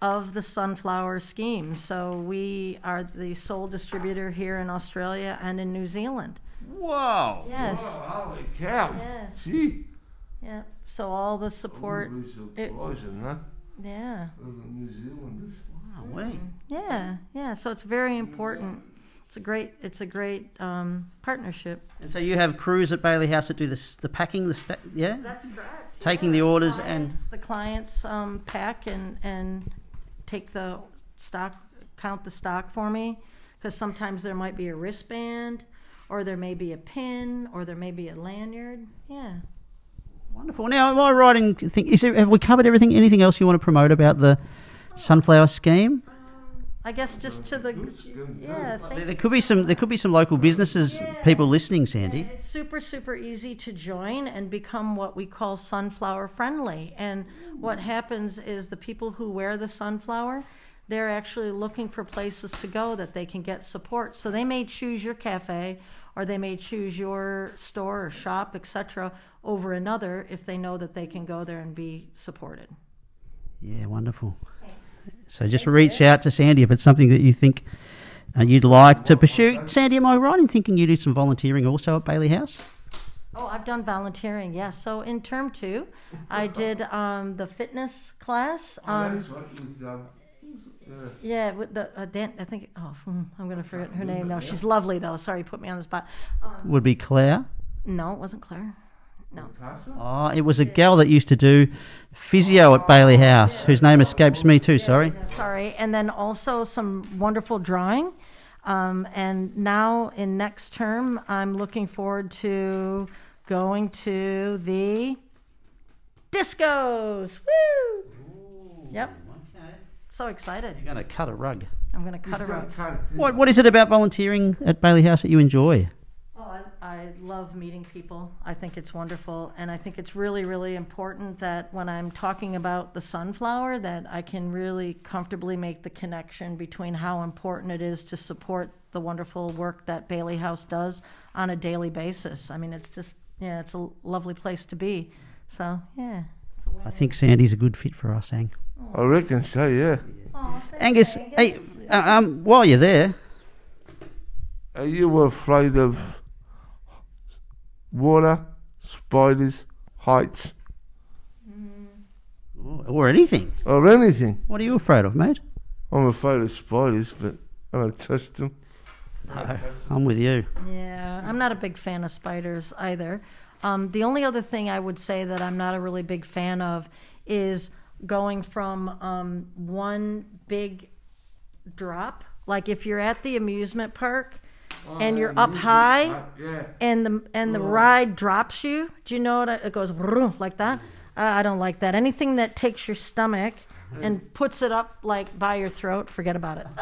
of the sunflower scheme. So we are the sole distributor here in Australia and in New Zealand. Whoa! Yes. Holy cow. Yes. Gee. Yeah. So all the support. We'll be in that. Yeah. Little New Zealanders. wait. Yeah. Yeah. So it's very important. It's a great. It's a great um, partnership. And so you have crews at Bailey House that do this, the packing, the sta- yeah, That's correct. taking the orders and clients, the clients um, pack and and take the stock, count the stock for me, because sometimes there might be a wristband, or there may be a pin, or there may be a lanyard. Yeah. wonderful. Now, am I right in think? Is there, have we covered everything? Anything else you want to promote about the sunflower scheme? Um, I guess just to the yeah. There, Thank there could be some. There could be some local businesses, people listening. Sandy. It's super, super easy to join and become what we call sunflower friendly. And what happens is the people who wear the sunflower, they're actually looking for places to go that they can get support. So they may choose your cafe or they may choose your store or shop, etc., over another if they know that they can go there and be supported. Yeah, wonderful. So just reach out to Sandy if it's something that you think uh, you'd like to pursue. Sandy, am I right in thinking you do some volunteering also at Bailey House? Oh, I've done volunteering, yes. So in term two, I did um, the fitness class on. That's what with, um, Yeah, with the uh, Dan, I think. Oh, hmm, I'm going to forget her name now. She's lovely though. Sorry, you put me on the spot. Would be Claire. No, it wasn't Claire. Natasha? Oh, it was a gal that used to do physio at Bailey House, whose name escapes me too. Sorry. Sorry, and then also some wonderful drawing. Um, and now in next term, I'm looking forward to going to the discos. Woo! Yep. So excited. You're going to cut a rug. I'm going to cut a rug. What What is it about volunteering at Bailey House that you enjoy? Oh, I, I love meeting people. I think it's wonderful, and I think it's really, really important that when I'm talking about the sunflower, that I can really comfortably make the connection between how important it is to support the wonderful work that Bailey House does on a daily basis. I mean, it's just yeah, it's a lovely place to be. So yeah. It's a I think Sandy's a good fit for us, Ang. I reckon so, yeah. Angus, hey, uh, um, while you're there, Are you afraid of water, spiders, heights, or anything, or anything? what are you afraid of, mate? I'm afraid of spiders, but I don't touch them. No, I'm with you. Yeah, I'm not a big fan of spiders either. Um, the only other thing I would say that I'm not a really big fan of is going from um, one big drop. Like if you're at the amusement park and you're up high Yeah. and the and the ride drops you. Do you know what? I, it goes like that. Uh, I don't like that. Anything that takes your stomach and puts it up like by your throat, forget about it.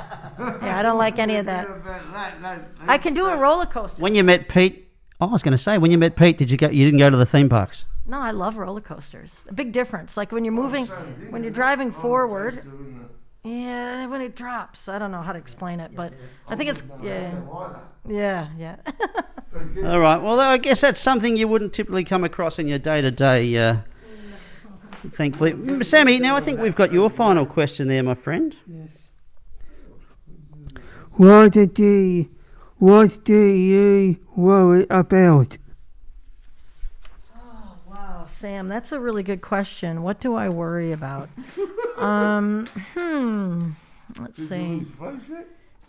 Yeah, I don't like any of that. I can do a roller coaster. When you met Pete, oh, I was going to say, when you met Pete, did you go? You didn't go to the theme parks. No, I love roller coasters. A big difference. Like when you're moving, when you're driving forward. Yeah, when it drops. I don't know how to explain it, but I think it's yeah, yeah, yeah. All right. Well, I guess that's something you wouldn't typically come across in your day to day. uh, Thankfully, Mm, Sammy. Now I think we've got your final question there, my friend. Yes. What do you, what do you worry about? Sam, that's a really good question. What do I worry about? um, hmm. Let's Did see.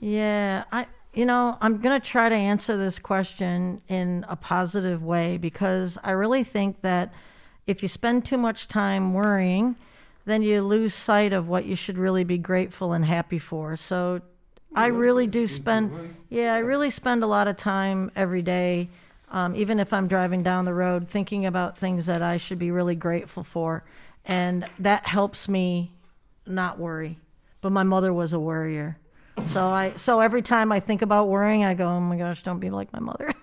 Yeah, I you know, I'm going to try to answer this question in a positive way because I really think that if you spend too much time worrying, then you lose sight of what you should really be grateful and happy for. So I really do spend yeah, I really spend a lot of time every day um, even if I'm driving down the road thinking about things that I should be really grateful for and that helps me not worry. But my mother was a worrier. So I so every time I think about worrying, I go, "Oh my gosh, don't be like my mother."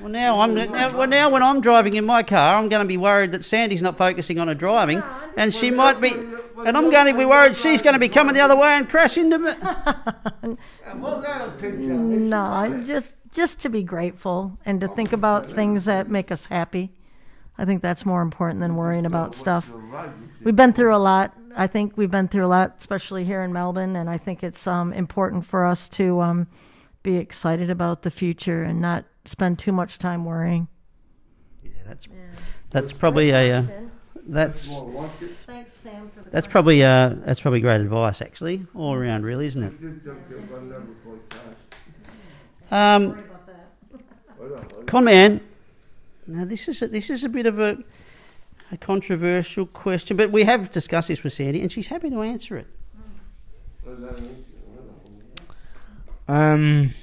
Well, now I'm now, well, now when I'm driving in my car, I'm going to be worried that Sandy's not focusing on her driving, and she might be, and I'm going to be worried she's going to be coming the other way and crash into me. Yeah, well, that'll teach you. no, I'm just just to be grateful and to think about things that make us happy. I think that's more important than worrying about stuff. We've been through a lot. I think we've been through a lot, especially here in Melbourne, and I think it's um, important for us to um, be excited about the future and not spend too much time worrying. Yeah, that's that's probably a uh, that's More like it. Thanks, Sam, for the that's probably uh, that's probably great advice actually all around really, isn't it? Did don't get one number quite fast. Um, about that. I don't know. Con man, now this is a, this is a bit of a, a controversial question, but we have discussed this with Sandy, and she's happy to answer it. I don't know. I don't know. Um,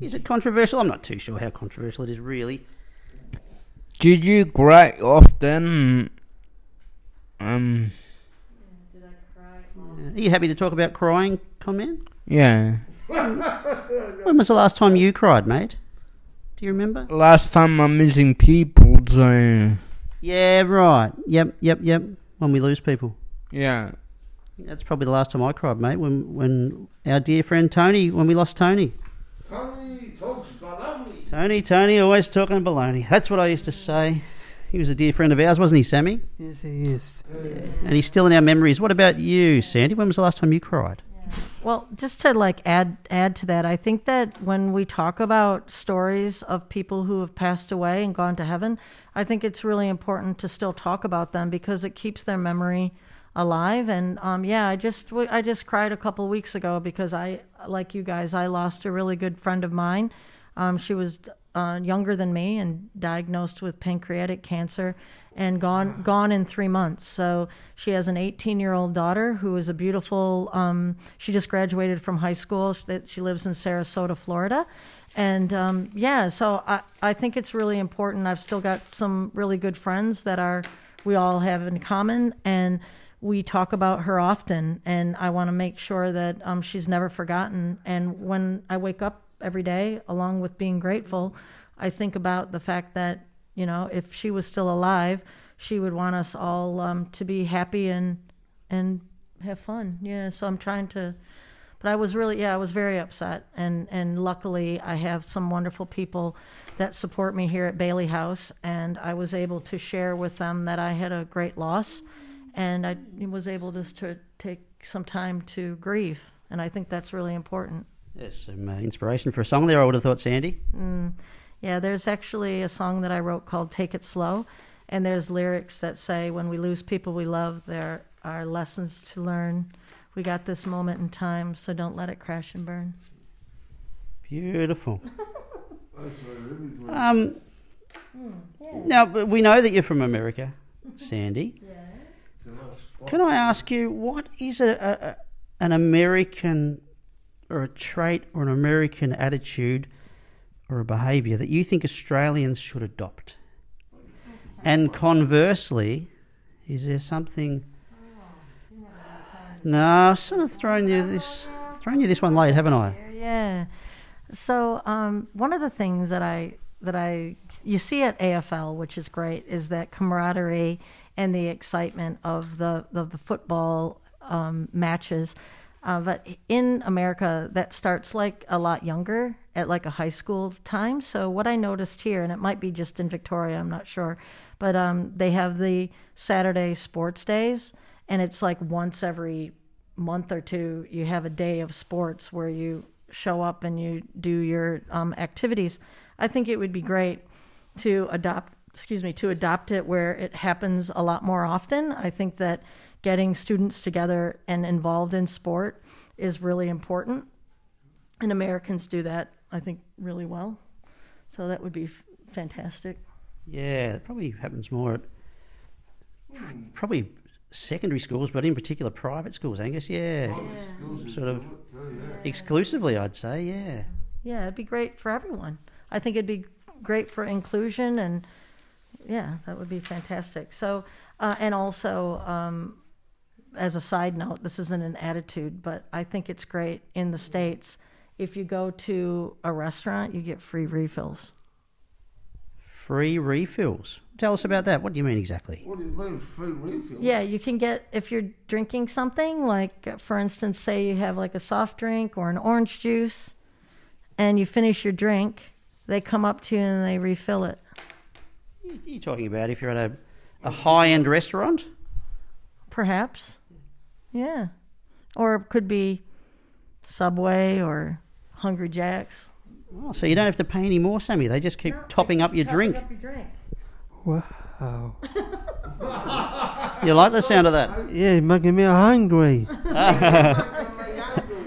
Is it controversial? I'm not too sure how controversial it is really. did you cry often? Um, Are you happy to talk about crying, Con man? yeah. When was the last time you cried, mate? Do you remember? Last time I'm missing people, so Yeah, right. Yep, yep, yep. When we lose people. yeah. That's probably the last time I cried, mate. When when our dear friend Tony, when we lost Tony. Tony talks baloney. Tony, Tony, always talking baloney. That's what I used to say. He was a dear friend of ours, wasn't he, Sammy? Yes, he is. And he's still in our memories. What about you, Sandy? When was the last time you cried? Well, just to like add add to that, I think that when we talk about stories of people who have passed away and gone to heaven, I think it's really important to still talk about them because it keeps their memory alive. And um, yeah, I just I just cried a couple weeks ago because I, like you guys, I lost a really good friend of mine. Um, she was uh, younger than me and diagnosed with pancreatic cancer and gone gone in three months. So she has an 18 year old daughter who is a beautiful. Um, she just graduated from high school. That- she lives in Sarasota, Florida, and um, yeah. So I I think it's really important. I've still got some really good friends that are we all have in common and. We talk about her often, and I want to make sure that um, she's never forgotten. And when I wake up every day, along with being grateful, I think about the fact that you know if she was still alive, she would want us all um, to be happy and and have fun. Yeah, so I'm trying to. But I was really, yeah, I was very upset, and and luckily I have some wonderful people that support me here at Bailey House, and I was able to share with them that I had a great loss, and I was able just to take some time to grieve, and I think that's really important. Yes, some uh, inspiration for a song there, I would have thought, Sandy. Yeah, there's actually a song that I wrote called Take It Slow, and there's lyrics that say, When we lose people we love, there are lessons to learn. We got this moment in time, so don't let it crash and burn. Beautiful. That's what it really was. Um, now, we know that you're from America, Sandy. It's a nice spot. Can I ask you, what is a, a, a, an American or a trait or an American attitude or a behaviour that you think Australians should adopt? And conversely, is there something? No, I've sort of thrown you this, thrown you this one late, haven't I? Yeah. So um, one of the things that I that I you see at AFL, which is great, is that camaraderie and the excitement of the of the football um, matches. Uh, but in America, that starts like a lot younger, at like a high school time. So what I noticed here, and it might be just in Victoria, I'm not sure, but um, they have the Saturday sports days, and it's like once every month or two, you have a day of sports where you show up and you do your um, activities. I think it would be great to adopt excuse me, to adopt it where it happens a lot more often. I think that getting students together and involved in sport is really important. And Americans do that, I think, really well. So that would be f- fantastic. Yeah, it probably happens more at probably secondary schools, but in particular private schools, Angus. Yeah, sort of exclusively, I'd say. Yeah. Yeah, it'd be great for everyone. I think it'd be great for inclusion, and yeah, that would be fantastic. So, uh, and also, um, as a side note, this isn't an attitude, but I think it's great in the States. If you go to a restaurant, you get free refills. Free refills. Tell us about that. What do you mean exactly? What do you mean, free refills? Yeah, you can get, if you're drinking something, like for instance, say you have like a soft drink or an orange juice, and you finish your drink, they come up to you and they refill it. You- You're talking about if you're at a, a high end restaurant? Perhaps. Yeah. Or it could be Subway or Hungry Jack's. Oh, so you don't have to pay any more, Sammy. They just keep topping up your drink. Up your drink. Wow. You like the sound of that? Yeah, making me hungry.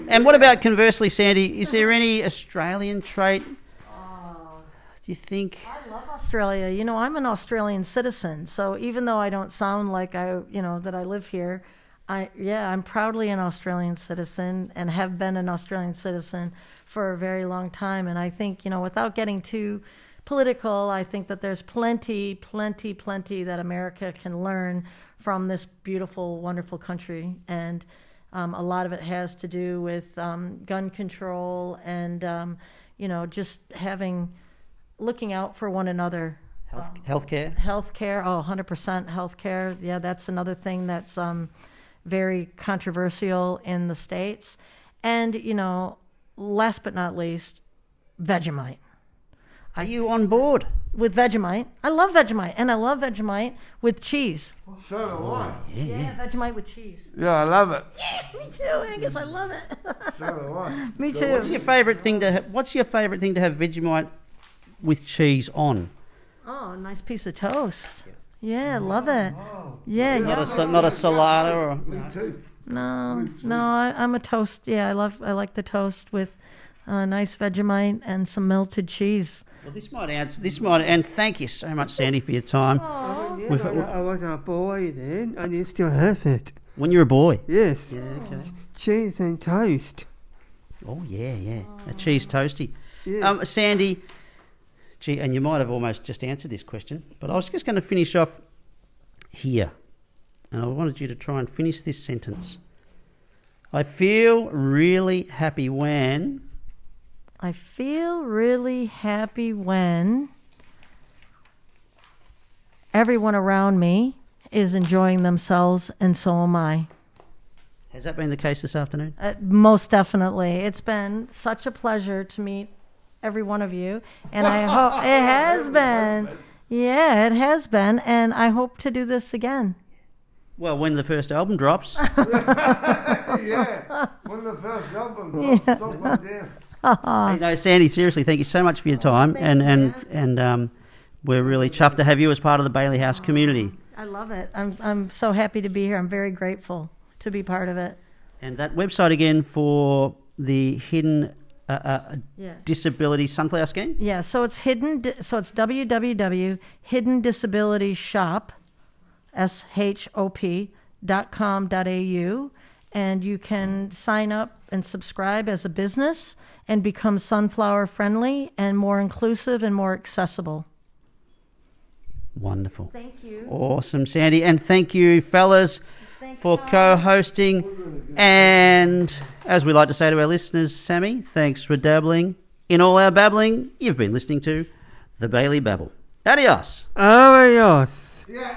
And what about conversely, Sandy? Is there any Australian trait? Oh. Do you think? I love Australia. You know, I'm an Australian citizen, so even though I don't sound like I, you know, that I live here, I yeah, I'm proudly an Australian citizen and have been an Australian citizen for a very long time. And I think, you know, without getting too political, I think that there's plenty, plenty, plenty that America can learn from this beautiful, wonderful country. And um, a lot of it has to do with um, gun control and, um, you know, just having looking out for one another. Health, healthcare? Healthcare, oh, 100% healthcare. Yeah, that's another thing that's um, very controversial in the States. And, you know, last but not least, Vegemite. Are you on board? With Vegemite, I love Vegemite, and I love Vegemite with cheese. So do I. Oh, yeah, Vegemite with cheese. Yeah, I love it. Yeah, me too, Angus. I love it. So do I. me What's too. your favourite thing to? Ha- what's your favourite thing to have Vegemite with cheese on? Oh, a nice piece of toast. Yeah, love it. Yeah, Not yeah. a sa- not a salada or. Me too. No, no, I, I'm a toast. Yeah, I love. I like the toast with a nice Vegemite and some melted cheese. Well, this might answer. This might. And thank you so much, Sandy, for your time. Yeah, We've- I, I was a boy then, and you still have it. When you're a boy. Yes. Yeah. Okay. Cheese and toast. Oh yeah, yeah. A cheese toasty. Yes. Um, Sandy, gee, and you might have almost just answered this question, but I was just going to finish off here, and I wanted you to try and finish this sentence. I feel really happy when. I feel really happy when everyone around me is enjoying themselves, and so am I. Has that been the case this afternoon? Uh, most definitely. It's been such a pleasure to meet every one of you, and I hope it has been. Yeah, it has been, and I hope to do this again. Well, when the first album drops, yeah. When the first album drops, stop one down. Hey, no, Sandy. Seriously, thank you so much for your time, and and and um, we're really chuffed to have you as part of the Bailey House community. I love it. I'm I'm so happy to be here. I'm very grateful to be part of it. And that website again for the hidden uh, uh, Yeah. disability sunflower scheme. Yeah, so it's hidden. So it's www.hiddendisabilityshop, s h o p dot com dot au, and you can sign up and subscribe as a business and become sunflower friendly and more inclusive and more accessible. Wonderful. Thank you. Awesome, Sandy. And thank you, fellas, for co hosting. And as we like to say to our listeners, Sammy, thanks for dabbling in all our babbling. You've been listening to The Bailey Babble. Adios. Adios. Yeah.